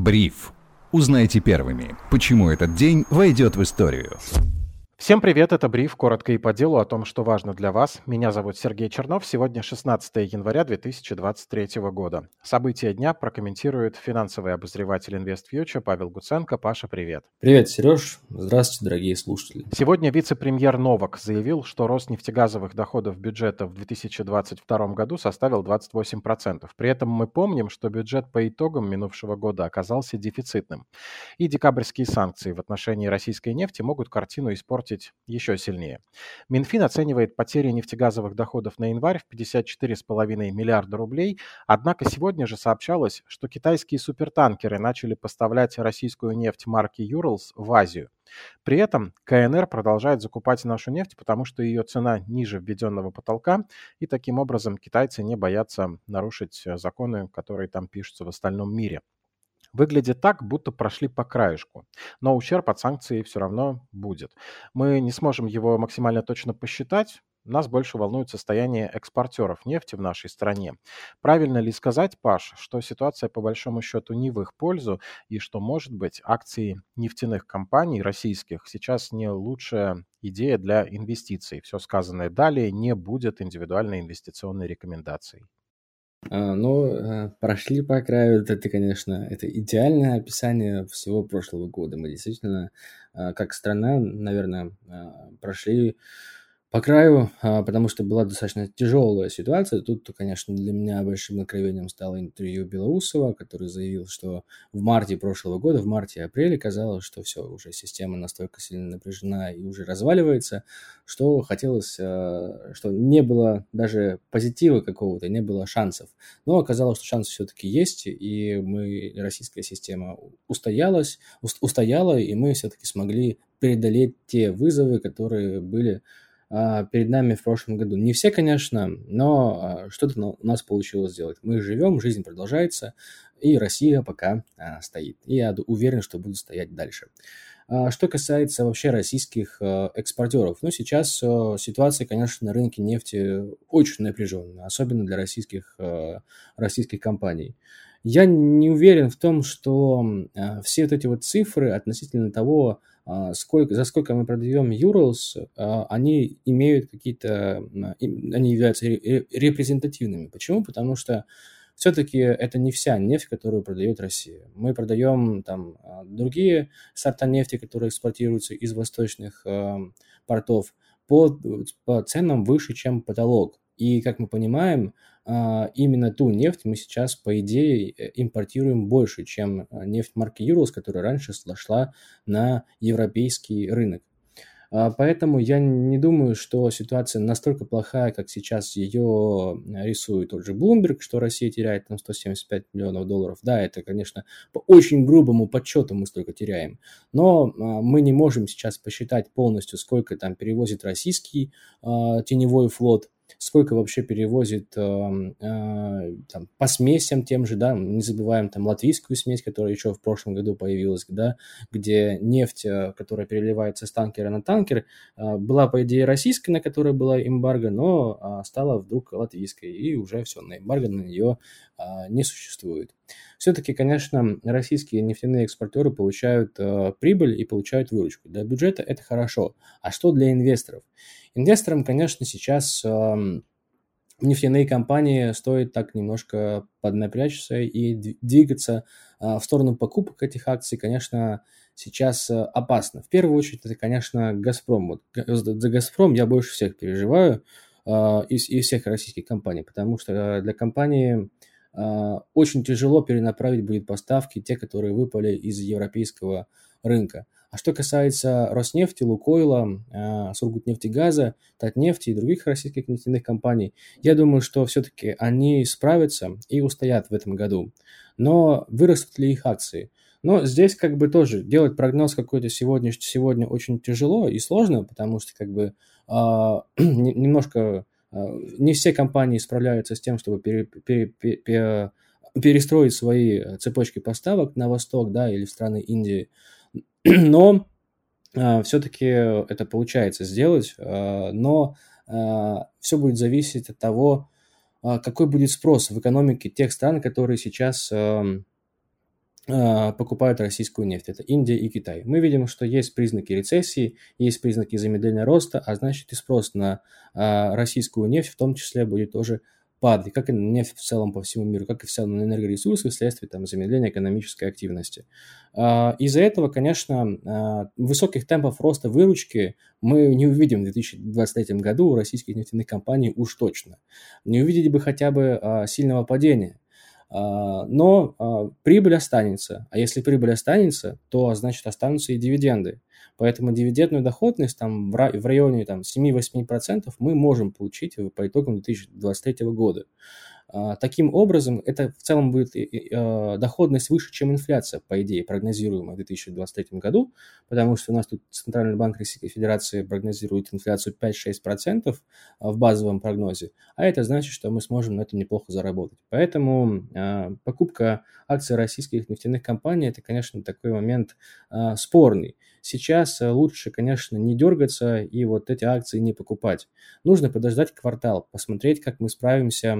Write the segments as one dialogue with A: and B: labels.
A: Бриф. Узнайте первыми, почему этот день войдет в историю.
B: Всем привет, это Бриф, коротко и по делу о том, что важно для вас. Меня зовут Сергей Чернов, сегодня 16 января 2023 года. События дня прокомментирует финансовый обозреватель InvestFuture Павел Гуценко. Паша, привет.
C: Привет, Сереж. Здравствуйте, дорогие слушатели.
B: Сегодня вице-премьер Новак заявил, что рост нефтегазовых доходов бюджета в 2022 году составил 28%. При этом мы помним, что бюджет по итогам минувшего года оказался дефицитным. И декабрьские санкции в отношении российской нефти могут картину испортить испортить еще сильнее. Минфин оценивает потери нефтегазовых доходов на январь в 54,5 миллиарда рублей, однако сегодня же сообщалось, что китайские супертанкеры начали поставлять российскую нефть марки Urals в Азию. При этом КНР продолжает закупать нашу нефть, потому что ее цена ниже введенного потолка, и таким образом китайцы не боятся нарушить законы, которые там пишутся в остальном мире. Выглядит так, будто прошли по краешку, но ущерб от санкций все равно будет. Мы не сможем его максимально точно посчитать, нас больше волнует состояние экспортеров нефти в нашей стране. Правильно ли сказать, Паш, что ситуация по большому счету не в их пользу и что, может быть, акции нефтяных компаний российских сейчас не лучшая идея для инвестиций? Все сказанное далее не будет индивидуальной инвестиционной рекомендацией.
C: А, ну, э, прошли по краю, это, конечно, это идеальное описание всего прошлого года. Мы действительно, а, как страна, наверное, а, прошли по краю, а, потому что была достаточно тяжелая ситуация. Тут, конечно, для меня большим откровением стало интервью Белоусова, который заявил, что в марте прошлого года, в марте-апреле казалось, что все, уже система настолько сильно напряжена и уже разваливается, что хотелось, а, что не было даже позитива какого-то, не было шансов. Но оказалось, что шансы все-таки есть, и мы, российская система устоялась, устояла, и мы все-таки смогли преодолеть те вызовы, которые были перед нами в прошлом году. Не все, конечно, но а, что-то у нас получилось сделать. Мы живем, жизнь продолжается, и Россия пока а, стоит. И я уверен, что будет стоять дальше. Что касается вообще российских экспортеров, ну, сейчас ситуация, конечно, на рынке нефти очень напряженная, особенно для российских, российских компаний. Я не уверен в том, что все вот эти вот цифры относительно того, а, сколько, за сколько мы продаем Urals, а, они имеют какие-то, они являются репрезентативными. Почему? Потому что все-таки это не вся нефть, которую продает Россия. Мы продаем там а, другие сорта нефти, которые экспортируются из восточных портов по, по ценам выше, чем потолок. И, как мы понимаем, а, именно ту нефть мы сейчас, по идее, э, импортируем больше, чем а, нефть марки Urals, которая раньше шла на европейский рынок. А, поэтому я не думаю, что ситуация настолько плохая, как сейчас ее рисует тот же Bloomberg, что Россия теряет там 175 миллионов долларов. Да, это, конечно, по очень грубому подсчету мы столько теряем. Но мы не можем сейчас посчитать полностью, сколько там перевозит российский теневой флот – сколько вообще перевозит э, э, там, по смесям тем же, да, не забываем там латвийскую смесь, которая еще в прошлом году появилась, да, где нефть, э, которая переливается с танкера на танкер, э, была, по идее, российской, на которой была эмбарго, но э, стала вдруг латвийской, и уже все, на эмбарго на нее э, не существует. Все-таки, конечно, российские нефтяные экспортеры получают э, прибыль и получают выручку. Для бюджета это хорошо. А что для инвесторов? Инвесторам, конечно, сейчас э, нефтяные компании стоит так немножко поднапрячься и двигаться э, в сторону покупок этих акций, конечно, сейчас э, опасно. В первую очередь, это, конечно, «Газпром». Вот за «Газпром» я больше всех переживаю э, из, из всех российских компаний, потому что для компании очень тяжело перенаправить будет поставки, те, которые выпали из европейского рынка. А что касается Роснефти, Лукойла, а, Сургутнефтегаза, Татнефти и других российских нефтяных компаний, я думаю, что все-таки они справятся и устоят в этом году. Но вырастут ли их акции? Но здесь как бы тоже делать прогноз какой-то сегодня, сегодня очень тяжело и сложно, потому что как бы э, немножко а, не все компании справляются с тем, чтобы пере, пере, пере, перестроить свои цепочки поставок на восток, да, или в страны Индии. Но а, все-таки это получается сделать, а, но все будет зависеть от того, какой будет спрос в экономике тех стран, которые сейчас а, покупают российскую нефть. Это Индия и Китай. Мы видим, что есть признаки рецессии, есть признаки замедления роста, а значит и спрос на а, российскую нефть в том числе будет тоже падать, как и на нефть в целом по всему миру, как и в целом на энергоресурсы вследствие там, замедления экономической активности. А, из-за этого, конечно, высоких темпов роста выручки мы не увидим в 2023 году у российских нефтяных компаний уж точно. Не увидели бы хотя бы сильного падения. А, но а, прибыль останется. А если прибыль останется, то значит останутся и дивиденды. Поэтому дивидендную доходность там в районе там, 7-8% мы можем получить по итогам 2023 года. А, таким образом, это в целом будет а, доходность выше, чем инфляция, по идее, прогнозируемая в 2023 году, потому что у нас тут Центральный банк Российской Федерации прогнозирует инфляцию 5-6% в базовом прогнозе, а это значит, что мы сможем на этом неплохо заработать. Поэтому а, покупка акций российских нефтяных компаний – это, конечно, такой момент спорный. Сейчас лучше, конечно, не дергаться и вот эти акции не покупать. Нужно подождать квартал, посмотреть, как мы справимся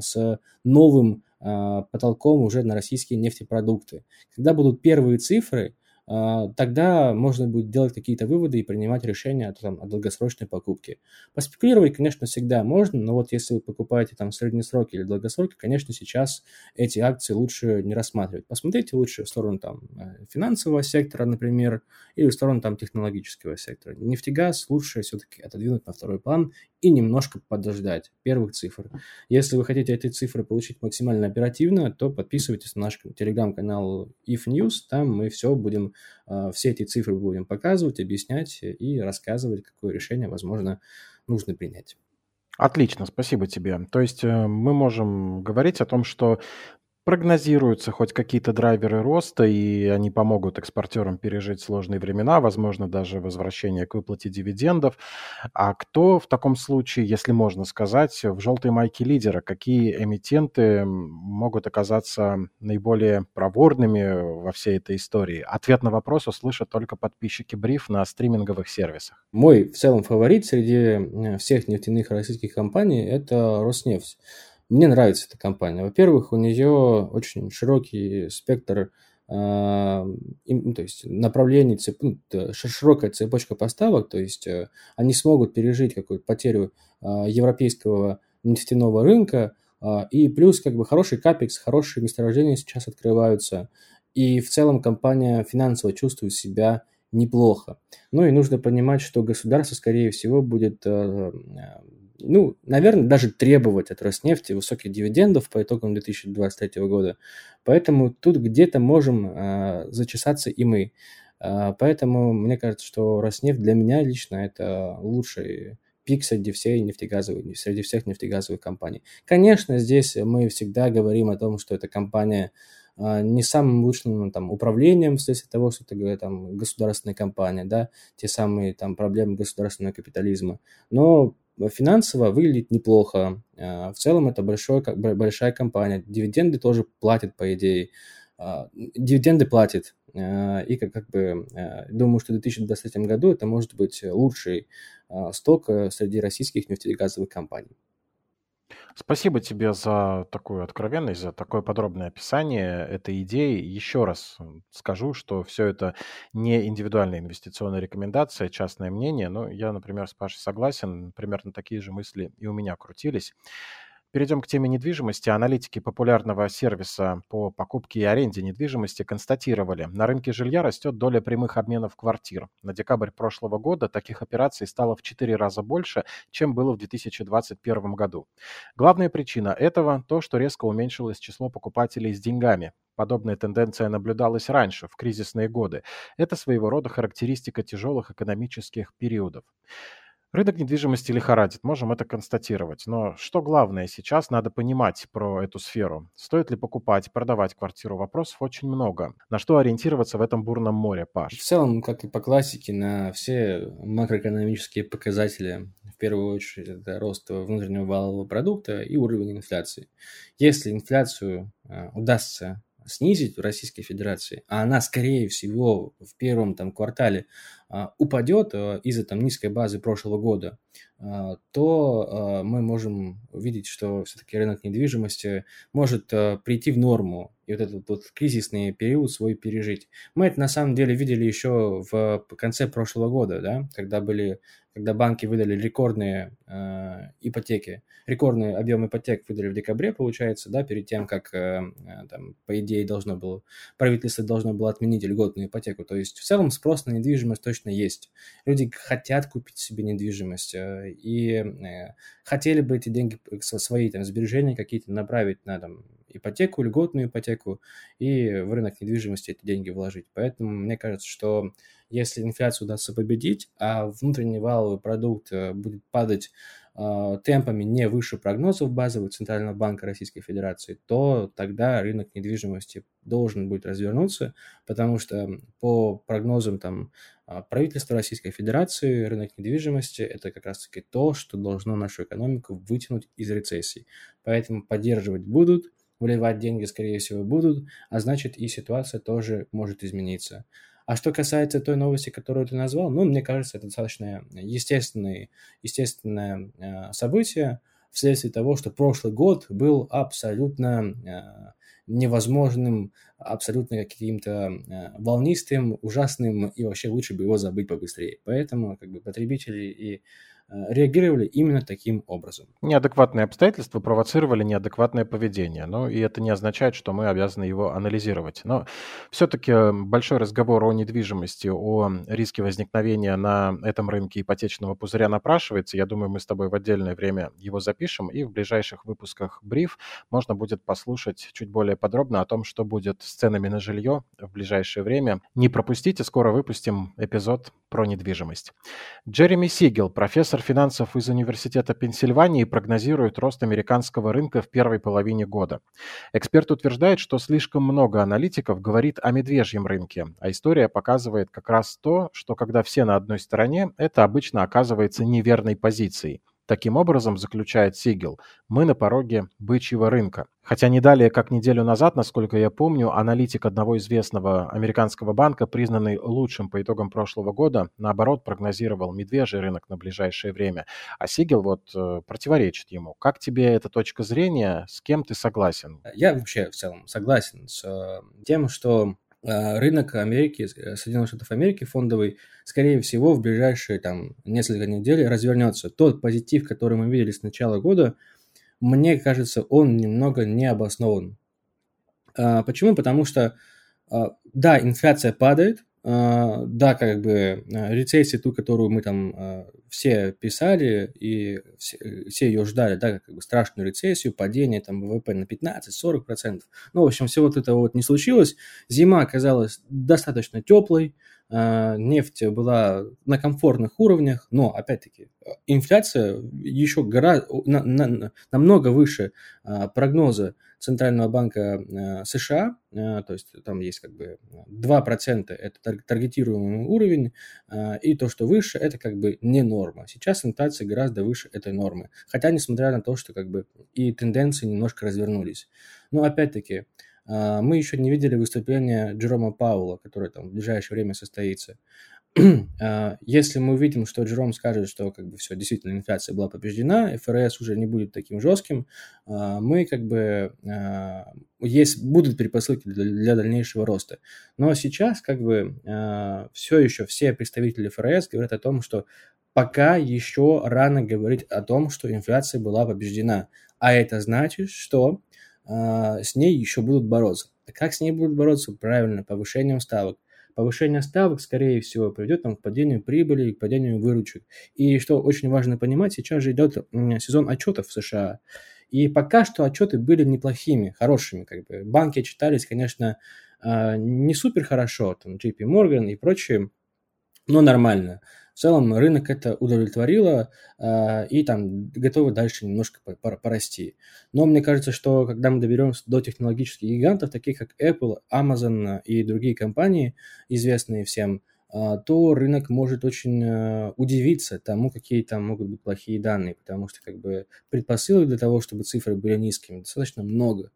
C: с новым а, потолком уже на российские нефтепродукты. Когда будут первые цифры, тогда можно будет делать какие-то выводы и принимать решения там, о долгосрочной покупке. Поспекулировать, конечно, всегда можно, но вот если вы покупаете там средние сроки или долгосроки, конечно, сейчас эти акции лучше не рассматривать. Посмотрите лучше в сторону там э, финансового сектора, например, или в сторону там технологического сектора. Нефтегаз лучше все-таки отодвинуть на второй план и немножко подождать первых цифр. Если вы хотите эти цифры получить максимально оперативно, то подписывайтесь на наш телеграм-канал If News, там мы все будем а, все эти цифры будем показывать, объяснять и рассказывать, какое решение, возможно, нужно принять.
B: Отлично, спасибо тебе. То есть э, мы можем говорить о том, что Прогнозируются хоть какие-то драйверы роста, и они помогут экспортерам пережить сложные времена, возможно, даже возвращение к выплате дивидендов. А кто в таком случае, если можно сказать, в желтой майке лидера, какие эмитенты могут оказаться наиболее проворными во всей этой истории? Ответ на вопрос услышат только подписчики Бриф на стриминговых сервисах.
C: Мой в целом фаворит среди всех нефтяных российских компаний – это Роснефть. Мне нравится эта компания. Во-первых, у нее очень широкий спектр а, то есть направлений, цеп, ну, широкая цепочка поставок, то есть э, они смогут пережить какую-то потерю а, европейского нефтяного рынка, а, и плюс как бы хороший капекс, хорошие месторождения сейчас открываются, и в целом компания финансово чувствует себя неплохо. Ну и нужно понимать, что государство, скорее всего, будет э, ну, наверное, даже требовать от Роснефти высоких дивидендов по итогам 2023 года. Поэтому тут где-то можем э, зачесаться и мы. Э, поэтому мне кажется, что Роснефть для меня лично это лучший пик среди всей нефтегазовой, среди всех нефтегазовых компаний. Конечно, здесь мы всегда говорим о том, что эта компания не самым лучшим там, управлением вследствие того, что это там, государственная компания, да, те самые там проблемы государственного капитализма. Но финансово выглядит неплохо. А, в целом это большой, большая компания. Дивиденды тоже платят, по идее. А, дивиденды платят. И как, как бы думаю, что в 2023 году это может быть лучший сток э, среди российских нефтегазовых компаний.
B: Спасибо тебе за такую откровенность, за такое подробное описание этой идеи. Еще раз скажу, что все это не индивидуальная инвестиционная рекомендация, частное мнение. Но я, например, с Пашей согласен. Примерно такие же мысли и у меня крутились. Перейдем к теме недвижимости. Аналитики популярного сервиса по покупке и аренде недвижимости констатировали, на рынке жилья растет доля прямых обменов квартир. На декабрь прошлого года таких операций стало в 4 раза больше, чем было в 2021 году. Главная причина этого – то, что резко уменьшилось число покупателей с деньгами. Подобная тенденция наблюдалась раньше, в кризисные годы. Это своего рода характеристика тяжелых экономических периодов. Рынок недвижимости лихорадит, можем это констатировать. Но что главное сейчас, надо понимать про эту сферу. Стоит ли покупать, продавать квартиру? Вопросов очень много. На что ориентироваться в этом бурном море, Паш?
C: В целом, как и по классике, на все макроэкономические показатели, в первую очередь, это рост внутреннего валового продукта и уровень инфляции. Если инфляцию э, удастся снизить в Российской Федерации, а она, скорее всего, в первом там квартале упадет а, из-за там низкой базы прошлого года, а, то а, мы можем увидеть, что все-таки рынок недвижимости может а, прийти в норму и вот этот вот кризисный период свой пережить. Мы это на самом деле видели еще в конце прошлого года, да, когда были, когда банки выдали рекордные э, ипотеки, рекордный объем ипотек выдали в декабре, получается, да, перед тем, как э там, по идее должно было, правительство должно было отменить льготную ипотеку. То есть в целом спрос на недвижимость точно есть. Люди хотят купить себе недвижимость э, и э, хотели бы эти деньги, свои там сбережения какие-то направить на там ипотеку, льготную ипотеку, и в рынок недвижимости эти деньги вложить. Поэтому мне кажется, что если инфляцию удастся победить, а внутренний валовый продукт э, будет падать темпами не выше прогнозов базовых Центрального банка Российской Федерации, то тогда рынок недвижимости должен будет развернуться, потому что по прогнозам там, а, правительства Российской Федерации рынок недвижимости – это как раз-таки то, что должно нашу экономику вытянуть из рецессии. Поэтому поддерживать будут – вливать деньги, скорее всего, будут, а значит и ситуация тоже может измениться. А что касается той новости, которую ты назвал, ну, мне кажется, это достаточно естественное, естественное э, событие вследствие того, что прошлый год был абсолютно э, невозможным, абсолютно каким-то э, волнистым, ужасным, и вообще лучше бы его забыть побыстрее. Поэтому как бы потребители и реагировали именно таким образом.
B: Неадекватные обстоятельства провоцировали неадекватное поведение. Ну, и это не означает, что мы обязаны его анализировать. Но все-таки большой разговор о недвижимости, о риске возникновения на этом рынке ипотечного пузыря напрашивается. Я думаю, мы с тобой в отдельное время его запишем, и в ближайших выпусках бриф можно будет послушать чуть более подробно о том, что будет с ценами на жилье в ближайшее время. Не пропустите, скоро выпустим эпизод про недвижимость. Джереми Сигел, профессор финансов из Университета Пенсильвании, прогнозирует рост американского рынка в первой половине года. Эксперт утверждает, что слишком много аналитиков говорит о медвежьем рынке, а история показывает как раз то, что когда все на одной стороне, это обычно оказывается неверной позицией – Таким образом, заключает Сигел, мы на пороге бычьего рынка. Хотя не далее, как неделю назад, насколько я помню, аналитик одного известного американского банка, признанный лучшим по итогам прошлого года, наоборот, прогнозировал медвежий рынок на ближайшее время. А Сигел вот э, противоречит ему. Как тебе эта точка зрения? С кем ты согласен?
C: Я вообще в целом согласен с э, тем, что рынок Америки, э, Соединенных Штатов Америки фондовый, скорее всего, в ближайшие там несколько недель развернется. Тот позитив, который мы видели с начала года, мне кажется, он немного не обоснован. А, почему? Потому что, а, да, инфляция падает, а, да, как бы а, рецессия, ту, которую мы там а, все писали и все, все ее ждали, да, как бы страшную рецессию, падение там ВВП на 15-40%. Ну, в общем, все вот это вот не случилось. Зима оказалась достаточно теплой, нефть была на комфортных уровнях, но, опять-таки, инфляция еще гора... на, на, намного выше прогноза Центрального банка э, США, э, то есть там есть как бы 2% это таргетируемый уровень, э, и то, что выше, это как бы не норма. Сейчас инфляция гораздо выше этой нормы, хотя несмотря на то, что как бы и тенденции немножко развернулись. Но опять-таки, мы еще не видели выступления Джерома Паула, которое там в ближайшее время состоится. А, если мы увидим, что Джером скажет, что как бы все, действительно инфляция была побеждена, ФРС уже не будет таким жестким, а, мы как бы а, есть будут предпосылки для, для дальнейшего роста. Но сейчас как бы все еще все представители ФРС говорят о том, что пока еще рано говорить о том, что инфляция была побеждена, а это значит, что с ней еще будут бороться. Как с ней будут бороться? Правильно, повышением ставок повышение ставок, скорее всего, приведет там, к падению прибыли, к падению выручек. И что очень важно понимать, сейчас же идет сезон отчетов в США. И пока что отчеты были неплохими, хорошими. Как бы. Банки читались, конечно, а, не супер хорошо, там JP Morgan и прочие, но нормально в целом рынок это удовлетворило э, и там готовы дальше немножко порасти. Но мне кажется, что когда мы доберемся до технологических гигантов, таких как Apple, Amazon и другие компании, известные всем, э, то рынок может очень э, удивиться тому, какие там могут быть плохие данные, потому что как бы предпосылок для того, чтобы цифры были низкими, достаточно много.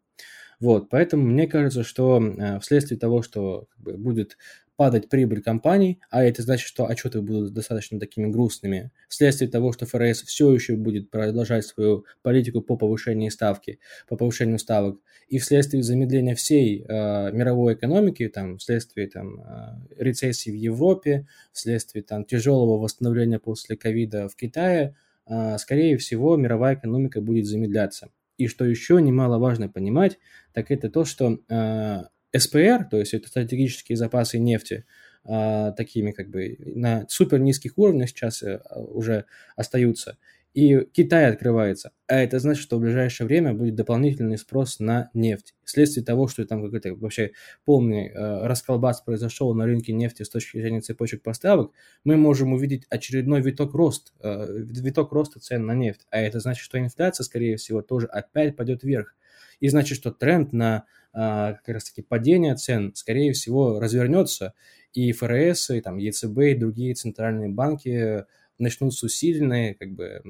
C: Вот, поэтому мне кажется, что вследствие того, что как бы, будет падать прибыль компаний, а это значит, что отчеты будут достаточно такими грустными, вследствие того, что ФРС все еще будет продолжать свою политику по повышению ставки, по повышению ставок, и вследствие замедления всей э, мировой экономики, там, вследствие там, э, рецессии в Европе, вследствие там, тяжелого восстановления после ковида в Китае, э, скорее всего, мировая экономика будет замедляться. И что еще немаловажно понимать, так это то, что э, СПР, то есть это стратегические запасы нефти, э, такими как бы на супер низких уровнях сейчас э, уже остаются – и Китай открывается. А это значит, что в ближайшее время будет дополнительный спрос на нефть. Вследствие того, что там какой-то вообще полный э, расколбас произошел на рынке нефти с точки зрения цепочек поставок, мы можем увидеть очередной виток, рост, э, виток роста цен на нефть. А это значит, что инфляция, скорее всего, тоже опять пойдет вверх. И значит, что тренд на э, как раз-таки падение цен, скорее всего, развернется. И ФРС, и там ЕЦБ, и другие центральные банки начнут с усиленной, как бы,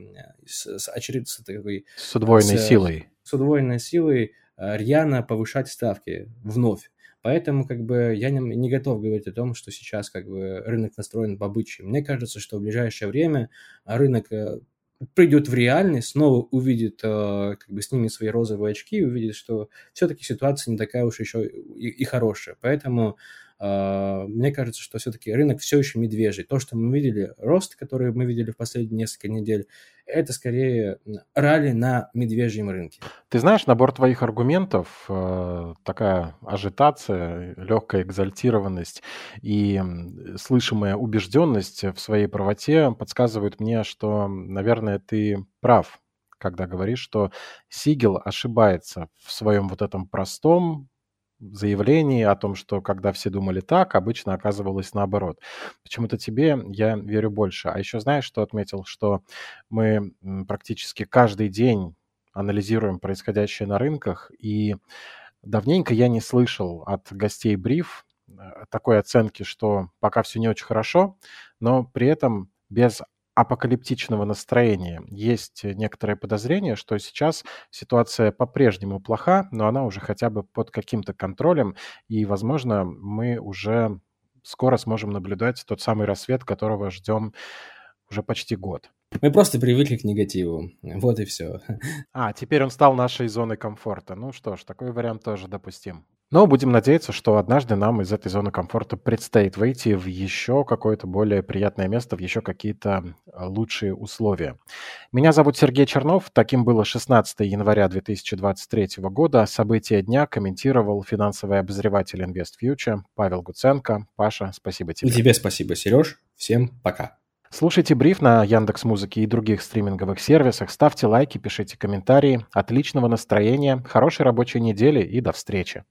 C: с, с, очеред, с, такой,
B: с удвоенной с, силой.
C: С удвоенной силой э, рьяно повышать ставки вновь. Поэтому как бы я не, не готов говорить о том, что сейчас как бы рынок настроен по бычьи. Мне кажется, что в ближайшее время рынок э, придет в реальность, снова увидит, э, как бы снимет свои розовые очки увидит, что все-таки ситуация не такая уж еще и, и хорошая. Поэтому мне кажется, что все-таки рынок все еще медвежий. То, что мы видели, рост, который мы видели в последние несколько недель, это скорее ралли на медвежьем рынке.
B: Ты знаешь, набор твоих аргументов, э, такая ажитация, легкая экзальтированность и слышимая убежденность в своей правоте подсказывают мне, что, наверное, ты прав, когда говоришь, что Сигел ошибается в своем вот этом простом, заявлений о том, что когда все думали так, обычно оказывалось наоборот. Почему-то тебе я верю больше. А еще знаешь, что отметил? Что мы практически каждый день анализируем происходящее на рынках, и давненько я не слышал от гостей бриф э, такой оценки, что пока все не очень хорошо, но при этом без апокалиптичного настроения. Есть некоторые подозрения, что сейчас ситуация по-прежнему плоха, но она уже хотя бы под каким-то контролем, и, возможно, мы уже скоро сможем наблюдать тот самый рассвет, которого ждем уже почти год.
C: Мы просто привыкли к негативу. Вот и все.
B: А, теперь он стал нашей зоной комфорта. Ну что ж, такой вариант тоже допустим. Но будем надеяться, что однажды нам из этой зоны комфорта предстоит выйти в еще какое-то более приятное место, в еще какие-то а, лучшие условия. Меня зовут Сергей Чернов. Таким было 16 января 2023 года. События дня комментировал финансовый обозреватель InvestFuture Павел Гуценко. Паша, спасибо тебе.
C: И тебе спасибо, Сереж. Всем пока.
B: Слушайте бриф на Яндекс Музыке и других стриминговых сервисах, ставьте лайки, пишите комментарии. Отличного настроения, хорошей рабочей недели и до встречи.